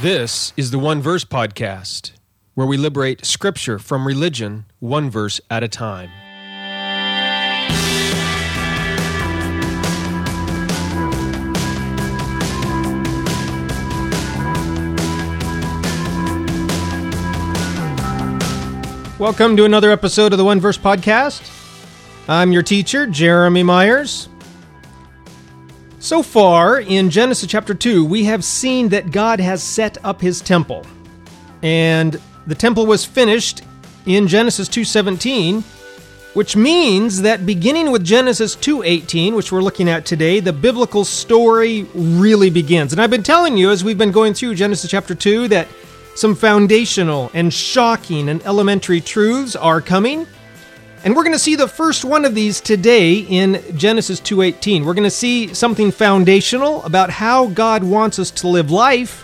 This is the One Verse Podcast, where we liberate Scripture from religion one verse at a time. Welcome to another episode of the One Verse Podcast. I'm your teacher, Jeremy Myers. So far in Genesis chapter 2, we have seen that God has set up his temple. And the temple was finished in Genesis 2:17, which means that beginning with Genesis 2:18, which we're looking at today, the biblical story really begins. And I've been telling you as we've been going through Genesis chapter 2 that some foundational and shocking and elementary truths are coming. And we're going to see the first one of these today in Genesis 2:18. We're going to see something foundational about how God wants us to live life.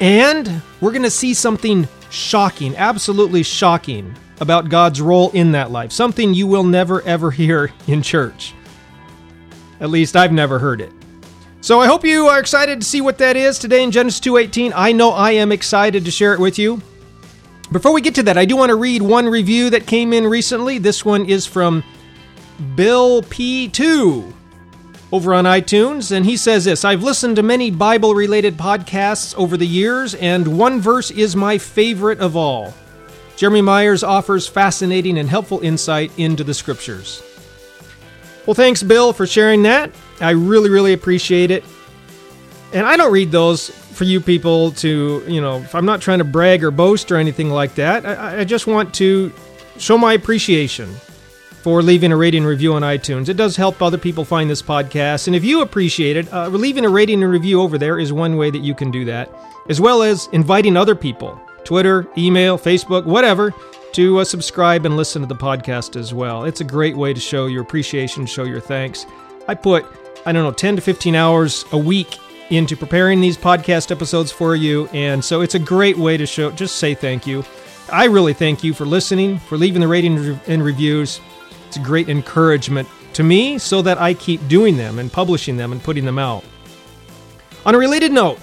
And we're going to see something shocking, absolutely shocking about God's role in that life. Something you will never ever hear in church. At least I've never heard it. So I hope you are excited to see what that is today in Genesis 2:18. I know I am excited to share it with you. Before we get to that, I do want to read one review that came in recently. This one is from Bill P2 over on iTunes, and he says this I've listened to many Bible related podcasts over the years, and one verse is my favorite of all. Jeremy Myers offers fascinating and helpful insight into the scriptures. Well, thanks, Bill, for sharing that. I really, really appreciate it. And I don't read those for you people to, you know, I'm not trying to brag or boast or anything like that. I, I just want to show my appreciation for leaving a rating review on iTunes. It does help other people find this podcast. And if you appreciate it, uh, leaving a rating and review over there is one way that you can do that, as well as inviting other people, Twitter, email, Facebook, whatever, to uh, subscribe and listen to the podcast as well. It's a great way to show your appreciation, show your thanks. I put, I don't know, 10 to 15 hours a week into preparing these podcast episodes for you. And so it's a great way to show, just say thank you. I really thank you for listening, for leaving the rating and reviews. It's a great encouragement to me so that I keep doing them and publishing them and putting them out. On a related note,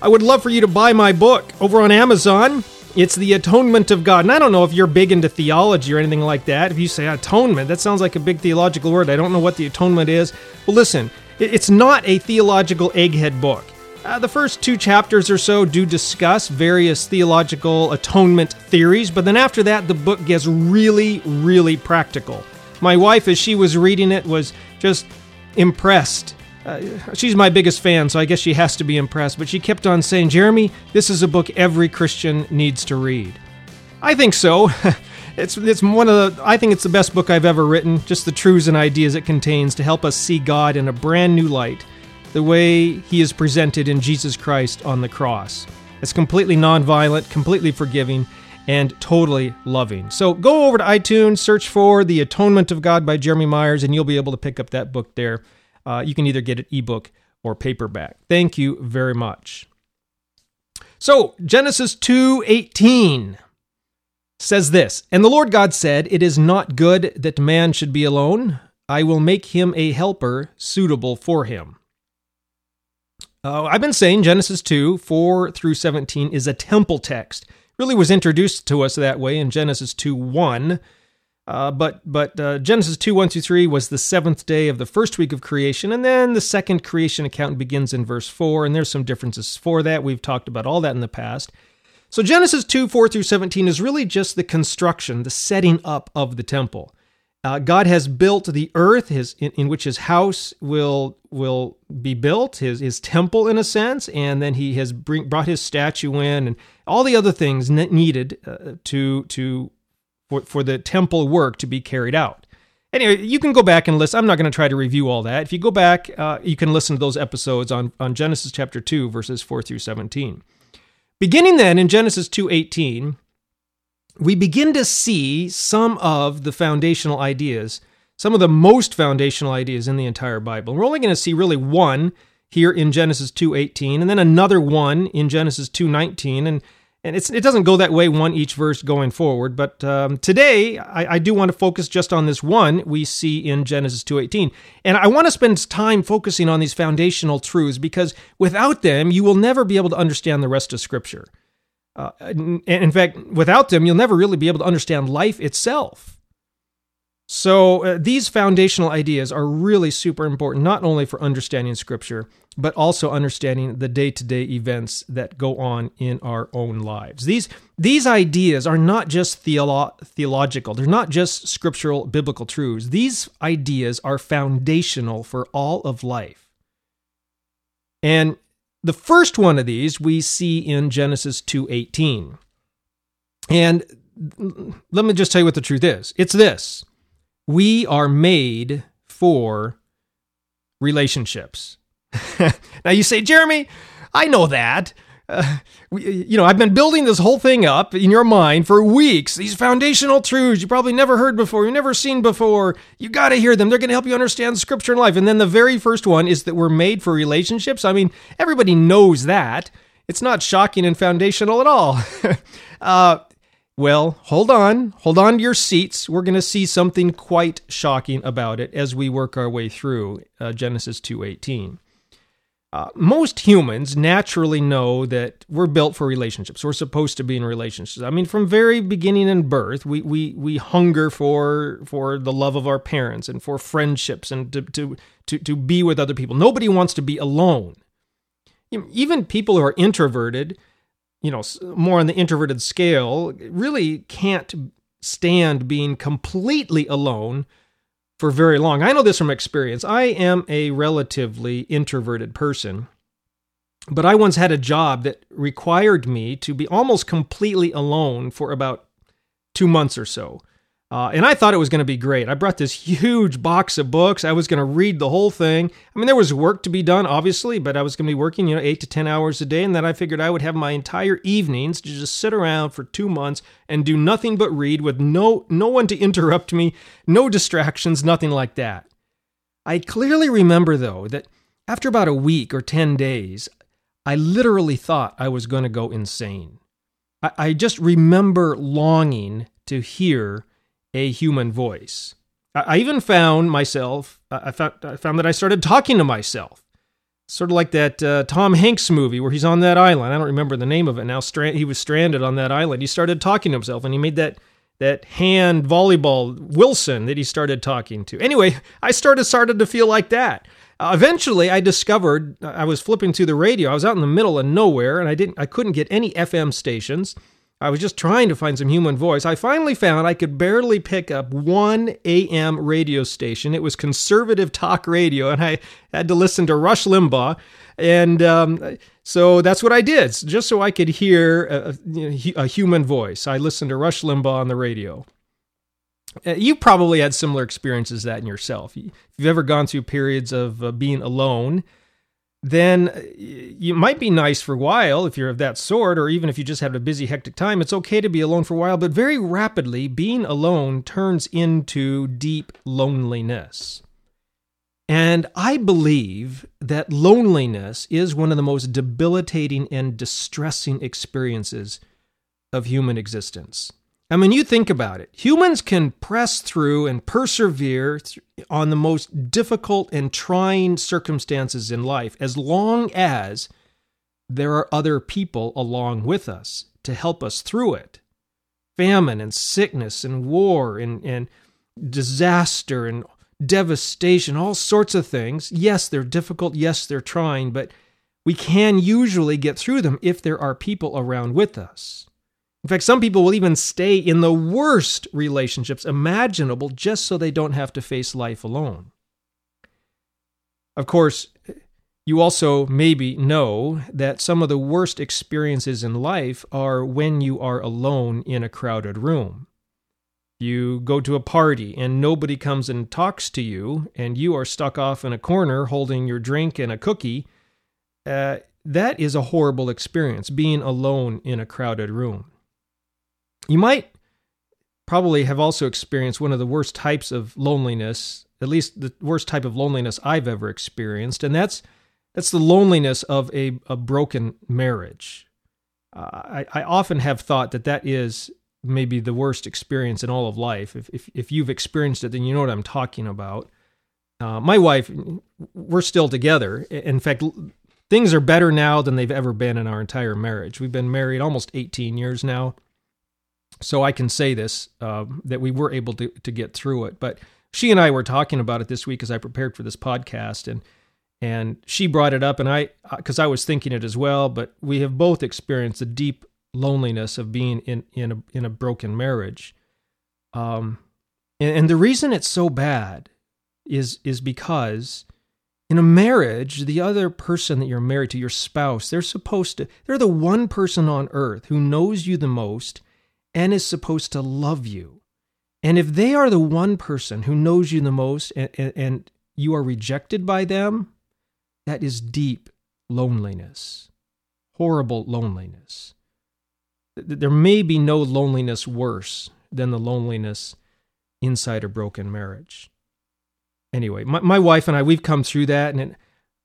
I would love for you to buy my book over on Amazon. It's The Atonement of God. And I don't know if you're big into theology or anything like that. If you say atonement, that sounds like a big theological word. I don't know what the atonement is. Well, listen, it's not a theological egghead book. Uh, the first two chapters or so do discuss various theological atonement theories, but then after that, the book gets really, really practical. My wife, as she was reading it, was just impressed. Uh, she's my biggest fan, so I guess she has to be impressed, but she kept on saying, Jeremy, this is a book every Christian needs to read. I think so. It's it's one of the I think it's the best book I've ever written. Just the truths and ideas it contains to help us see God in a brand new light, the way He is presented in Jesus Christ on the cross. It's completely nonviolent, completely forgiving, and totally loving. So go over to iTunes, search for The Atonement of God by Jeremy Myers, and you'll be able to pick up that book there. Uh, you can either get it ebook or paperback. Thank you very much. So Genesis two eighteen says this And the Lord God said, It is not good that man should be alone. I will make him a helper suitable for him. Uh, I've been saying Genesis 2, 4 through 17 is a temple text. Really was introduced to us that way in Genesis 2, 1. Uh, but but uh, Genesis 2, 1 through 3 was the seventh day of the first week of creation, and then the second creation account begins in verse 4, and there's some differences for that. We've talked about all that in the past. So Genesis 2 4 through 17 is really just the construction, the setting up of the temple. Uh, God has built the earth, his in, in, which his house will will be built, his his temple in a sense, and then he has bring, brought his statue in and all the other things needed uh, to to for, for the temple work to be carried out. Anyway, you can go back and listen. I'm not going to try to review all that. If you go back, uh, you can listen to those episodes on on Genesis chapter two, verses four through 17. Beginning then in Genesis 2:18, we begin to see some of the foundational ideas, some of the most foundational ideas in the entire Bible. We're only going to see really one here in Genesis 2:18 and then another one in Genesis 2:19 and and it doesn't go that way one each verse going forward. But um, today, I, I, do want to focus just on this one we see in Genesis 2:18, and I want to spend time focusing on these foundational truths because without them, you will never be able to understand the rest of Scripture. Uh, in fact, without them, you'll never really be able to understand life itself. So, uh, these foundational ideas are really super important, not only for understanding Scripture, but also understanding the day to day events that go on in our own lives. These, these ideas are not just theolo- theological, they're not just scriptural biblical truths. These ideas are foundational for all of life. And the first one of these we see in Genesis 2:18. And let me just tell you what the truth is. It's this we are made for relationships. now you say, Jeremy, I know that. Uh, we, you know, I've been building this whole thing up in your mind for weeks. These foundational truths you probably never heard before, you've never seen before. You got to hear them. They're going to help you understand scripture and life. And then the very first one is that we're made for relationships. I mean, everybody knows that. It's not shocking and foundational at all. uh, well, hold on. Hold on to your seats. We're going to see something quite shocking about it as we work our way through uh, Genesis 2:18. Uh, most humans naturally know that we're built for relationships. We're supposed to be in relationships. I mean, from very beginning in birth, we we we hunger for for the love of our parents and for friendships and to to to, to be with other people. Nobody wants to be alone. Even people who are introverted you know, more on the introverted scale, really can't stand being completely alone for very long. I know this from experience. I am a relatively introverted person, but I once had a job that required me to be almost completely alone for about two months or so. Uh, and I thought it was going to be great. I brought this huge box of books. I was going to read the whole thing. I mean, there was work to be done, obviously, but I was going to be working, you know, eight to 10 hours a day. And then I figured I would have my entire evenings to just sit around for two months and do nothing but read with no, no one to interrupt me, no distractions, nothing like that. I clearly remember, though, that after about a week or 10 days, I literally thought I was going to go insane. I, I just remember longing to hear a human voice. I even found myself, I found, I found that I started talking to myself. Sort of like that uh, Tom Hanks movie where he's on that island. I don't remember the name of it now. Strand- he was stranded on that island. He started talking to himself and he made that that hand volleyball Wilson that he started talking to. Anyway, I started started to feel like that. Uh, eventually, I discovered I was flipping through the radio. I was out in the middle of nowhere and I didn't I couldn't get any FM stations. I was just trying to find some human voice. I finally found I could barely pick up one AM radio station. It was conservative talk radio, and I had to listen to Rush Limbaugh. And um, so that's what I did, just so I could hear a, a, human voice. I listened to Rush Limbaugh on the radio. Uh, you probably had similar experiences that in yourself. If you've ever gone through periods of uh, being alone, then uh, it might be nice for a while if you're of that sort, or even if you just have a busy, hectic time. It's okay to be alone for a while, but very rapidly, being alone turns into deep loneliness. And I believe that loneliness is one of the most debilitating and distressing experiences of human existence. I mean, you think about it. Humans can press through and persevere on the most difficult and trying circumstances in life as long as there are other people along with us to help us through it. Famine and sickness and war and, and disaster and devastation, all sorts of things. Yes, they're difficult. Yes, they're trying, but we can usually get through them if there are people around with us. In fact, some people will even stay in the worst relationships imaginable just so they don't have to face life alone. Of course, you also maybe know that some of the worst experiences in life are when you are alone in a crowded room. You go to a party and nobody comes and talks to you, and you are stuck off in a corner holding your drink and a cookie. Uh, that is a horrible experience, being alone in a crowded room. You might probably have also experienced one of the worst types of loneliness, at least the worst type of loneliness I've ever experienced, and that's that's the loneliness of a, a broken marriage. I, I often have thought that that is maybe the worst experience in all of life. If, if, if you've experienced it, then you know what I'm talking about. Uh, my wife, we're still together. In fact, things are better now than they've ever been in our entire marriage. We've been married almost 18 years now. So I can say this uh, that we were able to, to get through it. But she and I were talking about it this week as I prepared for this podcast. And and she brought it up and i because i was thinking it as well but we have both experienced the deep loneliness of being in in a, in a broken marriage um and, and the reason it's so bad is is because in a marriage the other person that you're married to your spouse they're supposed to they're the one person on earth who knows you the most and is supposed to love you and if they are the one person who knows you the most and, and, and you are rejected by them that is deep loneliness, horrible loneliness. There may be no loneliness worse than the loneliness inside a broken marriage. Anyway, my, my wife and I, we've come through that, and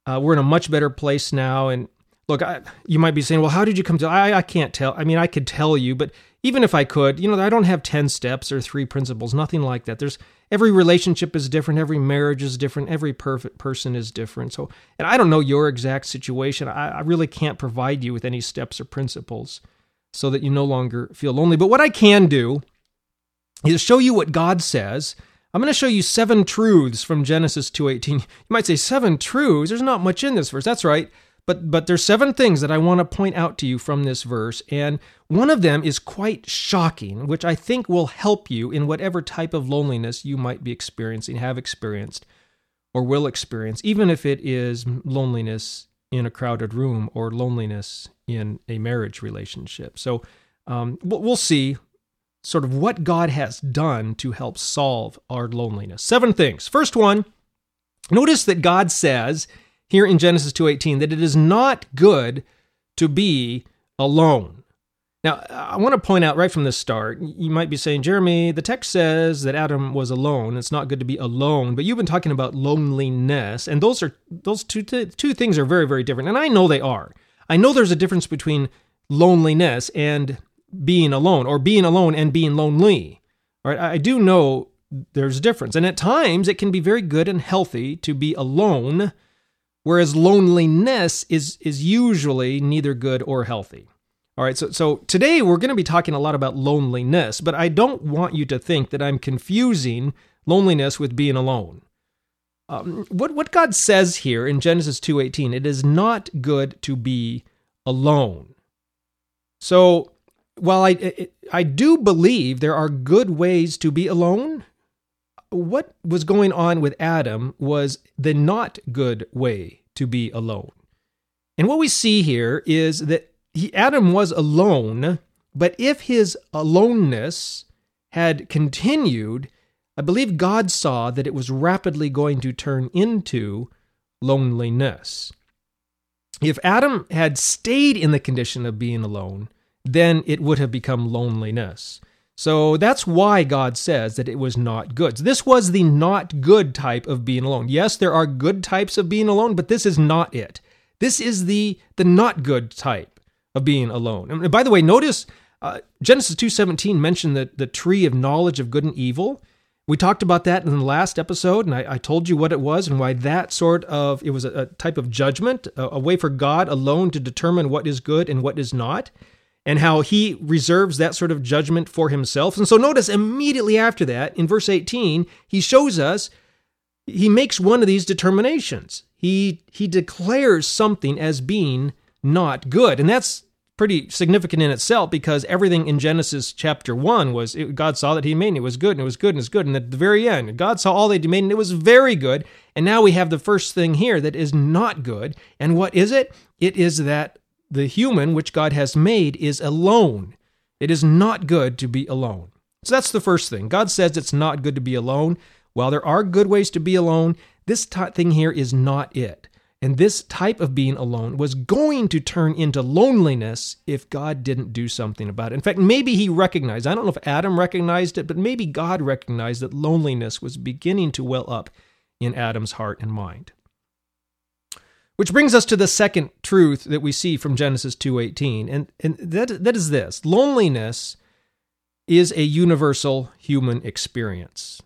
uh, we're in a much better place now. And look, I, you might be saying, well, how did you come to? I, I can't tell. I mean, I could tell you, but even if I could, you know, I don't have 10 steps or three principles, nothing like that. There's every relationship is different, every marriage is different, every perfect person is different. So, and I don't know your exact situation. I, I really can't provide you with any steps or principles so that you no longer feel lonely. But what I can do is show you what God says. I'm going to show you seven truths from Genesis 2:18. You might say seven truths. There's not much in this verse. That's right. But but there's seven things that I want to point out to you from this verse, and one of them is quite shocking, which I think will help you in whatever type of loneliness you might be experiencing, have experienced, or will experience, even if it is loneliness in a crowded room or loneliness in a marriage relationship. So um, we'll see sort of what God has done to help solve our loneliness. Seven things. First one, notice that God says here in Genesis 2:18 that it is not good to be alone. Now, I want to point out right from the start, you might be saying, Jeremy, the text says that Adam was alone. It's not good to be alone, but you've been talking about loneliness, and those are those two two things are very very different. And I know they are. I know there's a difference between loneliness and being alone or being alone and being lonely. Right? I do know there's a difference. And at times it can be very good and healthy to be alone whereas loneliness is is usually neither good or healthy. All right, so so today we're going to be talking a lot about loneliness, but I don't want you to think that I'm confusing loneliness with being alone. Um, what what God says here in Genesis 2:18, it is not good to be alone. So while I I do believe there are good ways to be alone, what was going on with Adam was the not good way to be alone. And what we see here is that he, Adam was alone, but if his aloneness had continued, I believe God saw that it was rapidly going to turn into loneliness. If Adam had stayed in the condition of being alone, then it would have become loneliness. So that's why God says that it was not good. So this was the not good type of being alone. Yes, there are good types of being alone, but this is not it. This is the the not good type of being alone. And by the way, notice uh, Genesis 2:17 mentioned the, the tree of knowledge of good and evil. We talked about that in the last episode, and I, I told you what it was and why that sort of it was a, a type of judgment, a, a way for God alone to determine what is good and what is not and how he reserves that sort of judgment for himself. And so notice immediately after that, in verse 18, he shows us he makes one of these determinations. He he declares something as being not good. And that's pretty significant in itself because everything in Genesis chapter 1 was it, God saw that he made and it was good and it was good and it was good and at the very end God saw all they made and it was very good and now we have the first thing here that is not good and what is it it is that the human which God has made is alone. It is not good to be alone. So that's the first thing. God says it's not good to be alone. While there are good ways to be alone, this t- thing here is not it. And this type of being alone was going to turn into loneliness if God didn't do something about it. In fact, maybe he recognized, I don't know if Adam recognized it, but maybe God recognized that loneliness was beginning to well up in Adam's heart and mind. Which brings us to the second truth that we see from Genesis 2:18 and and that that is this. Loneliness is a universal human experience.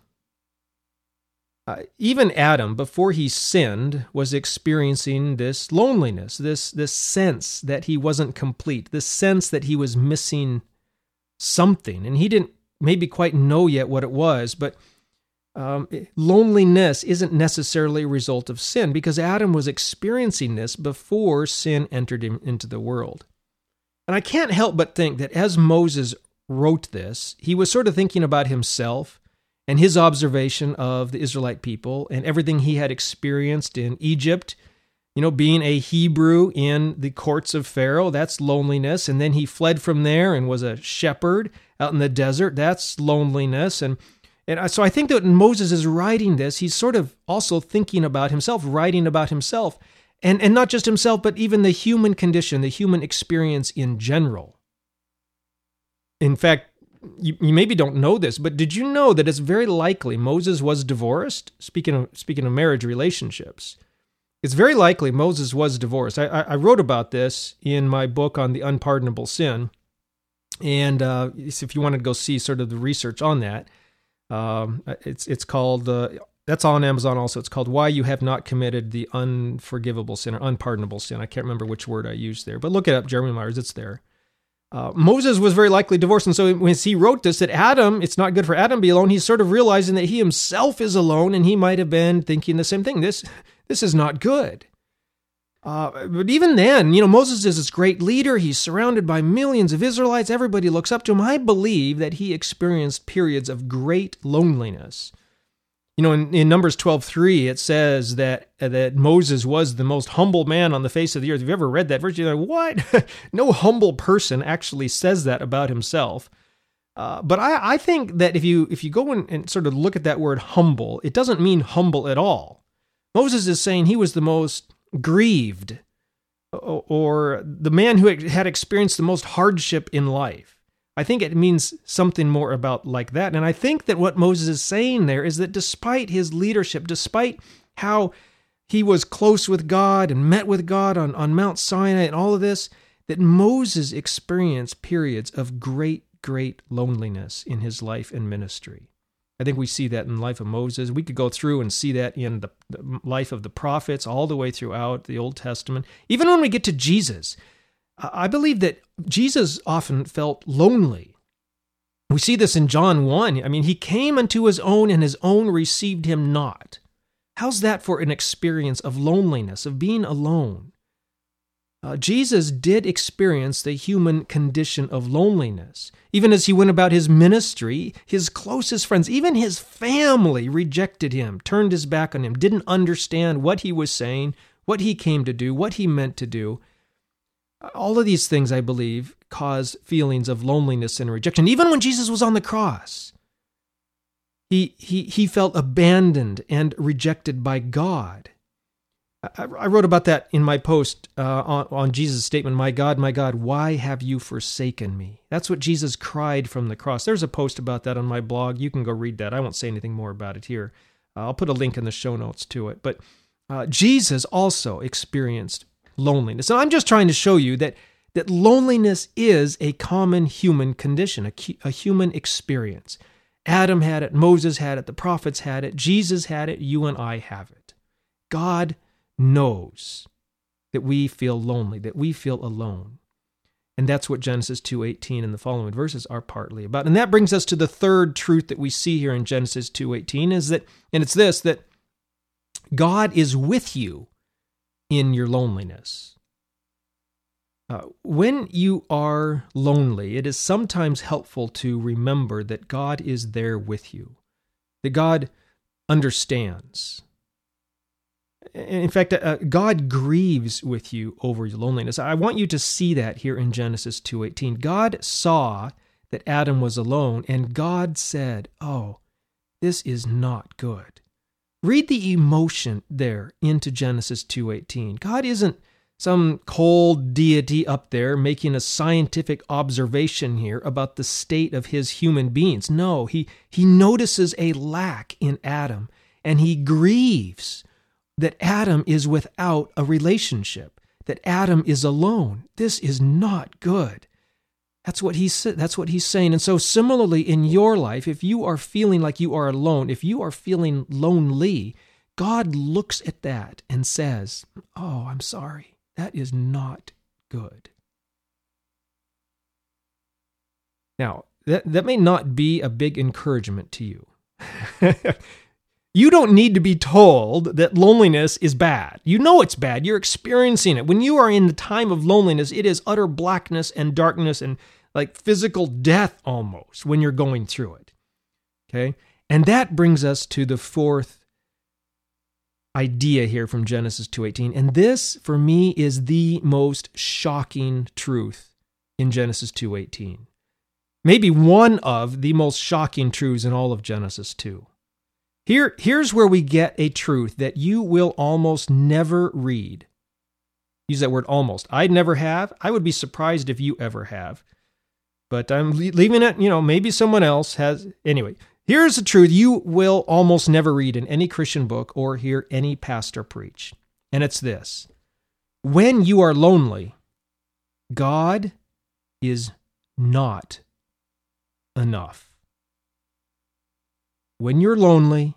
Uh, even Adam, before he sinned, was experiencing this loneliness, this, this sense that he wasn't complete, this sense that he was missing something. And he didn't maybe quite know yet what it was, but um, loneliness isn't necessarily a result of sin because Adam was experiencing this before sin entered him into the world. And I can't help but think that as Moses wrote this, he was sort of thinking about himself and his observation of the Israelite people and everything he had experienced in Egypt. You know, being a Hebrew in the courts of Pharaoh, that's loneliness. And then he fled from there and was a shepherd out in the desert, that's loneliness. And and so I think that when Moses is writing this, he's sort of also thinking about himself, writing about himself, and, and not just himself, but even the human condition, the human experience in general. In fact, you, you maybe don't know this, but did you know that it's very likely Moses was divorced? Speaking of speaking of marriage relationships, it's very likely Moses was divorced. I, I wrote about this in my book on the unpardonable sin, and uh, if you want to go see sort of the research on that, um, it's it's called uh, that's on Amazon also. It's called Why You Have Not Committed the Unforgivable Sin or Unpardonable Sin. I can't remember which word I used there, but look it up, Jeremy Myers. It's there. Uh, Moses was very likely divorced. And so when he wrote this, that Adam, it's not good for Adam to be alone, he's sort of realizing that he himself is alone and he might have been thinking the same thing. This, this is not good. Uh, but even then, you know, Moses is this great leader. He's surrounded by millions of Israelites. Everybody looks up to him. I believe that he experienced periods of great loneliness. You know, in, in Numbers 12:3, it says that uh, that Moses was the most humble man on the face of the earth. Have you ever read that verse? You're like, what? no humble person actually says that about himself. Uh, but I, I think that if you if you go and, and sort of look at that word humble, it doesn't mean humble at all. Moses is saying he was the most grieved, or the man who had experienced the most hardship in life. I think it means something more about like that. And I think that what Moses is saying there is that despite his leadership, despite how he was close with God and met with God on, on Mount Sinai and all of this, that Moses experienced periods of great, great loneliness in his life and ministry. I think we see that in the life of Moses. We could go through and see that in the, the life of the prophets all the way throughout the Old Testament. Even when we get to Jesus, I believe that Jesus often felt lonely. We see this in John 1. I mean, he came unto his own, and his own received him not. How's that for an experience of loneliness, of being alone? Uh, Jesus did experience the human condition of loneliness. Even as he went about his ministry, his closest friends, even his family, rejected him, turned his back on him, didn't understand what he was saying, what he came to do, what he meant to do. All of these things, I believe, cause feelings of loneliness and rejection. Even when Jesus was on the cross, he, he, he felt abandoned and rejected by God. I, wrote about that in my post uh, on, on Jesus' statement, My God, my God, why have you forsaken me? That's what Jesus cried from the cross. There's a post about that on my blog. You can go read that. I won't say anything more about it here. Uh, I'll put a link in the show notes to it. But uh, Jesus also experienced loneliness. And I'm just trying to show you that, that loneliness is a common human condition, a, a human experience. Adam had it, Moses had it, the prophets had it, Jesus had it, you and I have it. God knows that we feel lonely, that we feel alone. And that's what Genesis 2:18 and the following verses are partly about. And that brings us to the third truth that we see here in Genesis 2:18 is that and it's this that God is with you in your loneliness. Uh, when you are lonely, it is sometimes helpful to remember that God is there with you, that God understands. In fact, uh, God grieves with you over your loneliness. I want you to see that here in Genesis 2:18. God saw that Adam was alone and God said, "Oh, this is not good." Read the emotion there into Genesis 2:18. God isn't some cold deity up there making a scientific observation here about the state of his human beings. No, he, he notices a lack in Adam and he grieves that Adam is without a relationship, that Adam is alone. This is not good. That's what he's that's what he's saying. And so similarly in your life, if you are feeling like you are alone, if you are feeling lonely, God looks at that and says, "Oh, I'm sorry. That is not good." Now, that, that may not be a big encouragement to you. you don't need to be told that loneliness is bad. You know it's bad. You're experiencing it. When you are in the time of loneliness, it is utter blackness and darkness and like physical death almost when you're going through it. Okay? And that brings us to the fourth idea here from Genesis 2:18. And this for me is the most shocking truth in Genesis 2:18 maybe one of the most shocking truths in all of Genesis 2. Here, here's where we get a truth that you will almost never read. Use that word almost. I'd never have. I would be surprised if you ever have. But I'm leaving it, you know, maybe someone else has. Anyway, here's the truth you will almost never read in any Christian book or hear any pastor preach. And it's this When you are lonely, God is not enough. When you're lonely,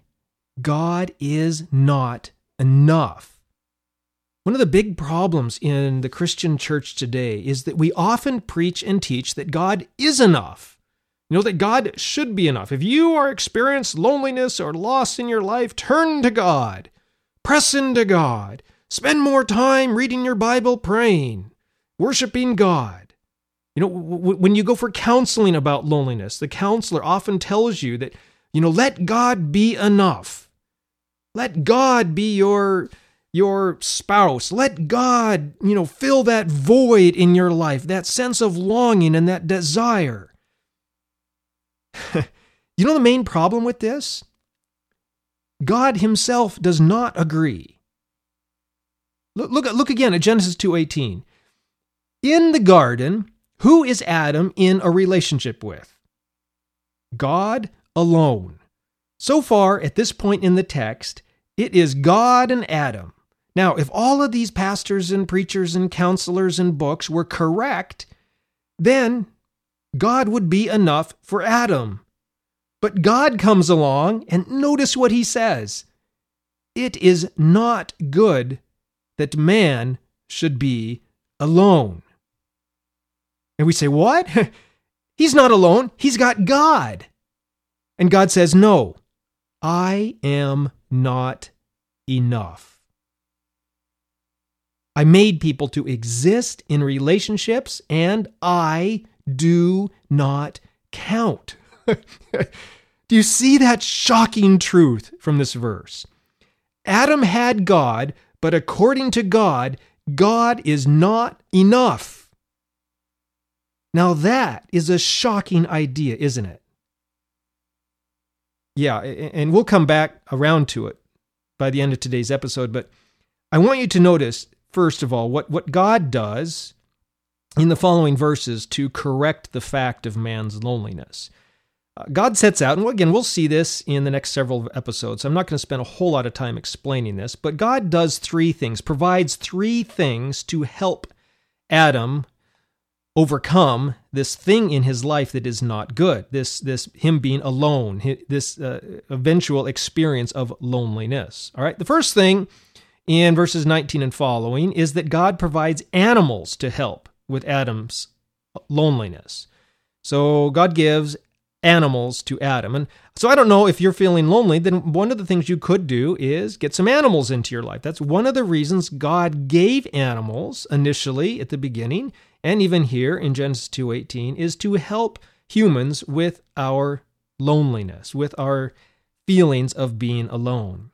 God is not enough. One of the big problems in the Christian church today is that we often preach and teach that God is enough. You know, that God should be enough. If you are experiencing loneliness or loss in your life, turn to God. Press into God. Spend more time reading your Bible, praying, worshiping God. You know, when you go for counseling about loneliness, the counselor often tells you that, you know, let God be enough. Let God be your your spouse. Let God, you know, fill that void in your life, that sense of longing and that desire. you know the main problem with this? God himself does not agree. Look, look, look again at Genesis 2:18. In the garden, who is Adam in a relationship with? God alone. So far, at this point in the text, it is God and Adam. Now, if all of these pastors and preachers and counselors and books were correct, then God would be enough for Adam. But God comes along and notice what he says It is not good that man should be alone. And we say, What? He's not alone. He's got God. And God says, No, I am not enough. I made people to exist in relationships, and I do not count. do you see that shocking truth from this verse? Adam had God, but according to God, God is not enough. Now, that is a shocking idea, isn't it? Yeah, and we'll come back around to it by the end of today's episode, but I want you to notice, first of all, what, what God does in the following verses to correct the fact of man's loneliness. Uh, God sets out, and again, we'll see this in the next several episodes. I'm not going to spend a whole lot of time explaining this, but God does three things, provides three things to help Adam overcome this thing in his life that is not good. This this him being alone this uh, eventual experience of loneliness. All right? The first thing in verses 19 and following is that god provides animals to help with adam's loneliness. So god gives animals to adam. And so i don't know if you're feeling lonely then one of the things you could do is get some animals into your life. That's one of the reasons god gave animals initially at the beginning and even here in Genesis 2:18 is to help humans with our loneliness, with our feelings of being alone.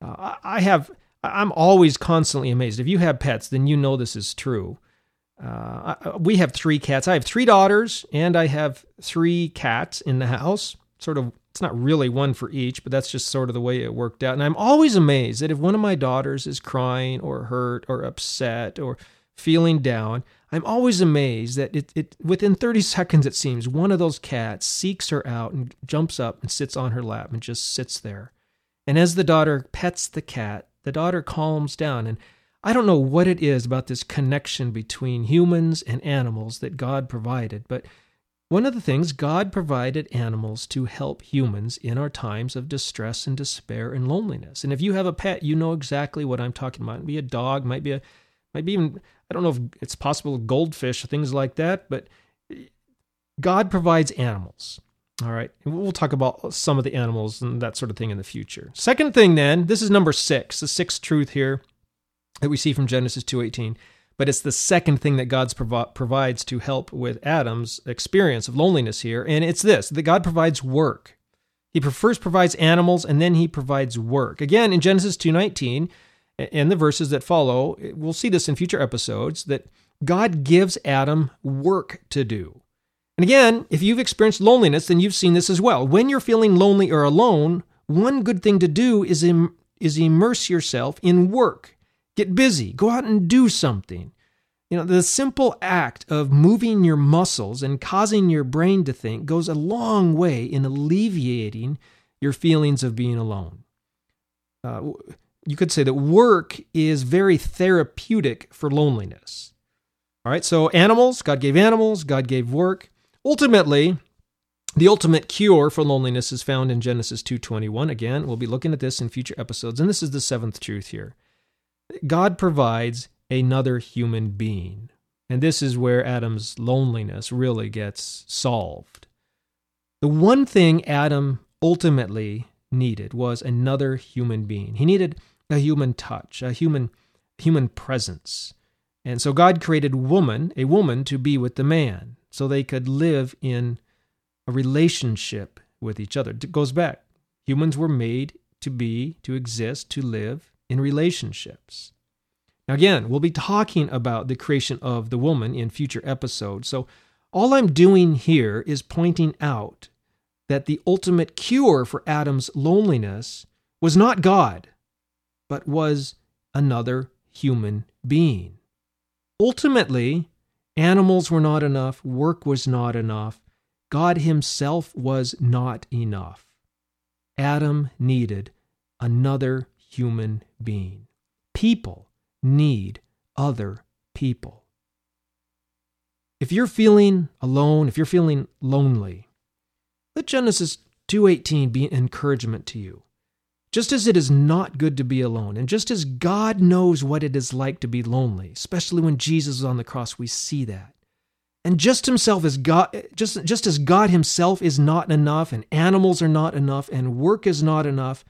Uh, I have I'm always constantly amazed. If you have pets, then you know this is true. Uh, we have three cats. I have three daughters, and I have three cats in the house. Sort of, it's not really one for each, but that's just sort of the way it worked out. And I'm always amazed that if one of my daughters is crying or hurt or upset or feeling down, I'm always amazed that it, it within 30 seconds it seems one of those cats seeks her out and jumps up and sits on her lap and just sits there. And as the daughter pets the cat, The daughter calms down. And I don't know what it is about this connection between humans and animals that God provided, but one of the things God provided animals to help humans in our times of distress and despair and loneliness. And if you have a pet, you know exactly what I'm talking about. It might be a dog, might be a might be even I don't know if it's possible goldfish, or things like that, but God provides animals. All right. We'll talk about some of the animals and that sort of thing in the future. Second thing then, this is number 6, the sixth truth here that we see from Genesis 2:18 but it's the second thing that God provi- provides to help with Adam's experience of loneliness here. And it's this that God provides work. He first provides animals and then he provides work. Again, in Genesis 2:19 and the verses that follow, we'll see this in future episodes that God gives Adam work to do. And again, if you've experienced loneliness, then you've seen this as well. When you're feeling lonely or alone, one good thing to do is Im- is immerse yourself in work. Get busy. Go out and do something. You know, the simple act of moving your muscles and causing your brain to think goes a long way in alleviating your feelings of being alone. Uh, you could say that work is very therapeutic for loneliness. All right, so animals, God gave animals, God gave work. Ultimately, the ultimate cure for loneliness is found in Genesis 2:21. Again, we'll be looking at this in future episodes, and this is the seventh truth here. God provides another human being. And this is where Adam's loneliness really gets solved. The one thing Adam ultimately needed was another human being. He needed a human touch, a human human presence. And so God created woman, a woman to be with the man so they could live in a relationship with each other. It goes back. Humans were made to be, to exist, to live in relationships. Now, again, we'll be talking about the creation of the woman in future episodes. So, all I'm doing here is pointing out that the ultimate cure for Adam's loneliness was not God, but was another human being. Ultimately, animals were not enough, work was not enough, God Himself was not enough. Adam needed another human being. People need other people. If you're feeling alone, if you're feeling lonely, let Genesis 2:18 be an encouragement to you. Just as it is not good to be alone, and just as God knows what it is like to be lonely, especially when Jesus is on the cross, we see that. And just himself as God just, just as God himself is not enough, and animals are not enough, and work is not enough,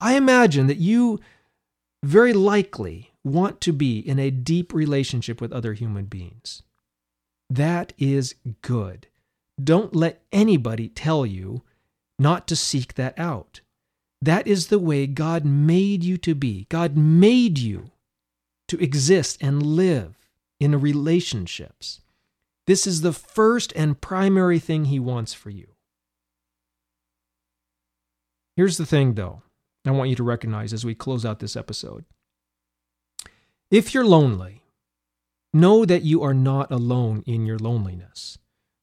I imagine that you very likely want to be in a deep relationship with other human beings. That is good. Don't let anybody tell you not to seek that out. That is the way God made you to be. God made you to exist and live in relationships. This is the first and primary thing He wants for you. Here's the thing, though I want you to recognize as we close out this episode. If you're lonely, know that you are not alone in your loneliness.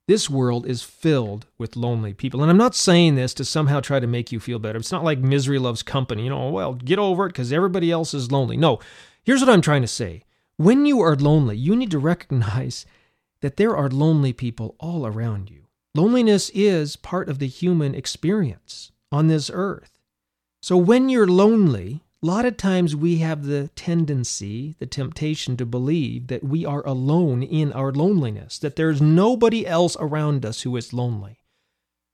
This world is filled with lonely people. And I'm not saying this to somehow try to make you feel better. It's not like misery loves company. You know, well, get over it because everybody else is lonely. No, here's what I'm trying to say. When you are lonely, you need to recognize that there are lonely people all around you. Loneliness is part of the human experience on this earth. So when you're lonely, a lot of times we have the tendency, the temptation to believe that we are alone in our loneliness, that there's nobody else around us who is lonely.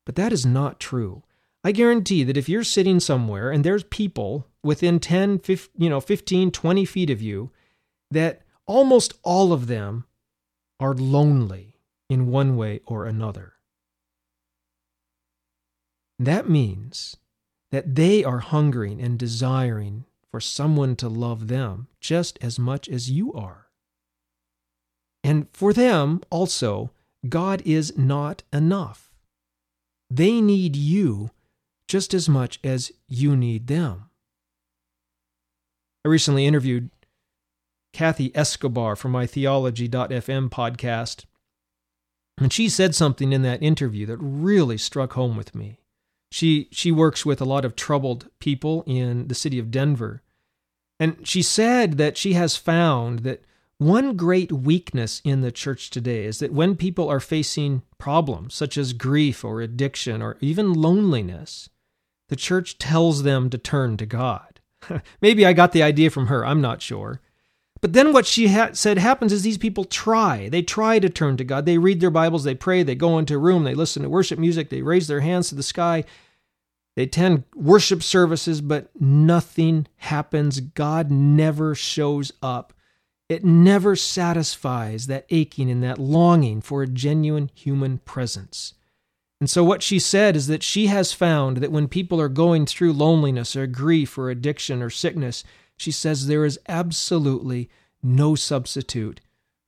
But that is not true. I guarantee that if you're sitting somewhere and there's people within 10, 15, you know, 15, 20 feet of you, that almost all of them are lonely in one way or another. That means that they are hungering and desiring for someone to love them just as much as you are. And for them also, God is not enough. They need you just as much as you need them. I recently interviewed Kathy Escobar from my Theology.fm podcast, and she said something in that interview that really struck home with me. She she works with a lot of troubled people in the city of Denver. And she said that she has found that one great weakness in the church today is that when people are facing problems such as grief or addiction or even loneliness, the church tells them to turn to God. Maybe I got the idea from her, I'm not sure. But then what she ha- said happens is these people try. They try to turn to God. They read their Bibles, they pray, they go into a room, they listen to worship music, they raise their hands to the sky, they attend worship services, but nothing happens. God never shows up. It never satisfies that aching and that longing for a genuine human presence. And so, what she said is that she has found that when people are going through loneliness or grief or addiction or sickness, she says there is absolutely no substitute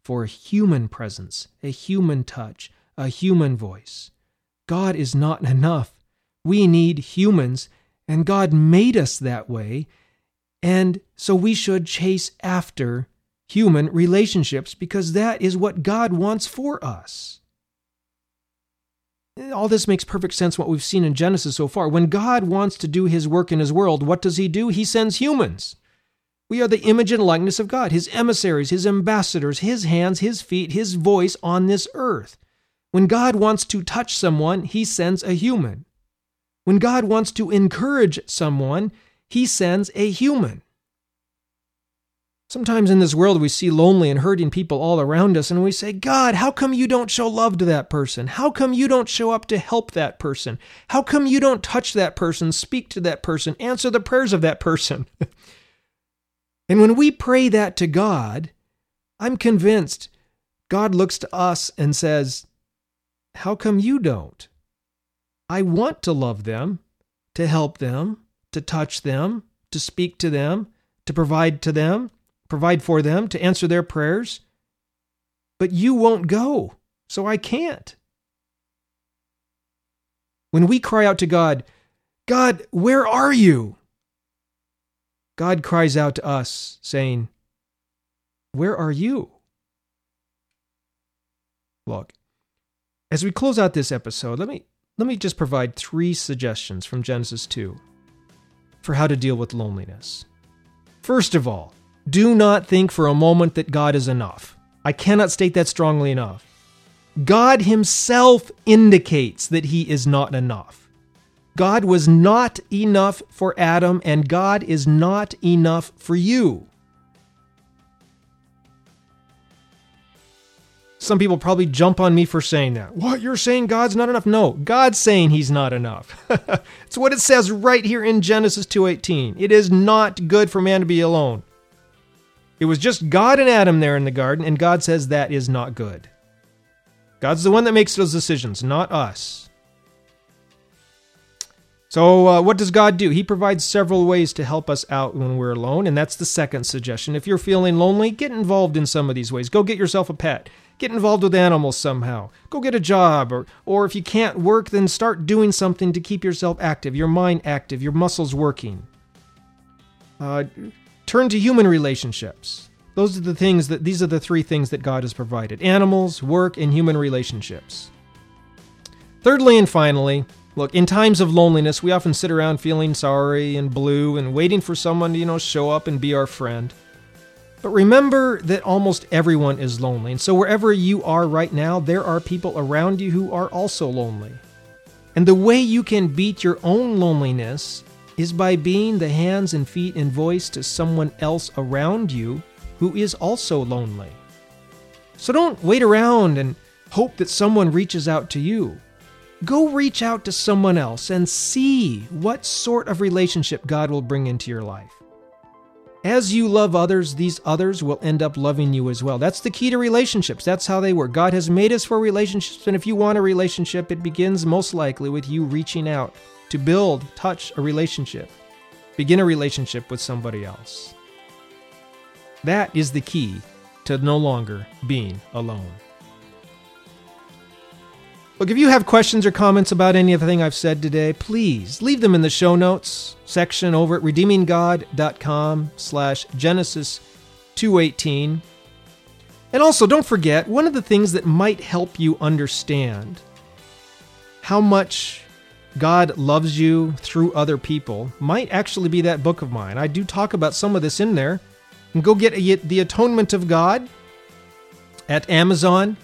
for a human presence, a human touch, a human voice. God is not enough. We need humans, and God made us that way. And so we should chase after human relationships because that is what God wants for us. All this makes perfect sense what we've seen in Genesis so far. When God wants to do his work in his world, what does he do? He sends humans. We are the image and likeness of God, his emissaries, his ambassadors, his hands, his feet, his voice on this earth. When God wants to touch someone, he sends a human. When God wants to encourage someone, he sends a human. Sometimes in this world, we see lonely and hurting people all around us, and we say, God, how come you don't show love to that person? How come you don't show up to help that person? How come you don't touch that person, speak to that person, answer the prayers of that person? And when we pray that to God, I'm convinced God looks to us and says, How come you don't? I want to love them, to help them, to touch them, to speak to them, to provide to them, provide for them, to answer their prayers. But you won't go, so I can't. When we cry out to God, God, where are you? God cries out to us, saying, Where are you? Look, as we close out this episode, let me, let me just provide three suggestions from Genesis 2 for how to deal with loneliness. First of all, do not think for a moment that God is enough. I cannot state that strongly enough. God Himself indicates that He is not enough. God was not enough for Adam, and God is not enough for you. Some people probably jump on me for saying that. What? You're saying God's not enough? No, God's saying he's not enough. it's what it says right here in Genesis 2:18. It is not good for man to be alone. It was just God and Adam there in the garden, and God says that is not good. God's the one that makes those decisions, not us. So, uh, what does God do? He provides several ways to help us out when we're alone, and that's the second suggestion. If you're feeling lonely, get involved in some of these ways. Go get yourself a pet. Get involved with animals somehow. Go get a job, or, or if you can't work, then start doing something to keep yourself active, your mind active, your muscles working. Uh, turn to human relationships. Those are the things that these are the three things that God has provided animals, work, and human relationships. Thirdly and finally, Look, in times of loneliness, we often sit around feeling sorry and blue and waiting for someone to, you know, show up and be our friend. But remember that almost everyone is lonely. And so wherever you are right now, there are people around you who are also lonely. And the way you can beat your own loneliness is by being the hands and feet and voice to someone else around you who is also lonely. So don't wait around and hope that someone reaches out to you. Go reach out to someone else and see what sort of relationship God will bring into your life. As you love others, these others will end up loving you as well. That's the key to relationships. That's how they work. God has made us for relationships, and if you want a relationship, it begins most likely with you reaching out to build, touch a relationship, begin a relationship with somebody else. That is the key to no longer being alone. Look, if you have questions or comments about anything I've said today, please leave them in the show notes section over at redeeminggod.com slash Genesis 218. And also, don't forget, one of the things that might help you understand how much God loves you through other people might actually be that book of mine. I do talk about some of this in there. And go get The Atonement of God at Amazon.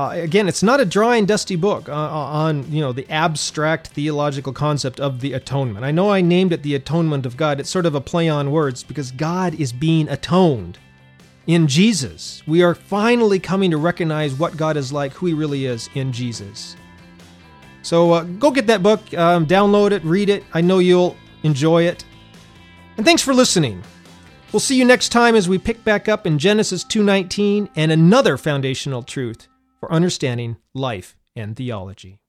Uh, again, it's not a dry and dusty book uh, uh, on you know the abstract theological concept of the atonement. I know I named it the atonement of God. It's sort of a play on words because God is being atoned in Jesus. We are finally coming to recognize what God is like, who He really is in Jesus. So uh, go get that book, um, download it, read it. I know you'll enjoy it. And thanks for listening. We'll see you next time as we pick back up in Genesis 2:19 and another foundational truth for understanding life and theology.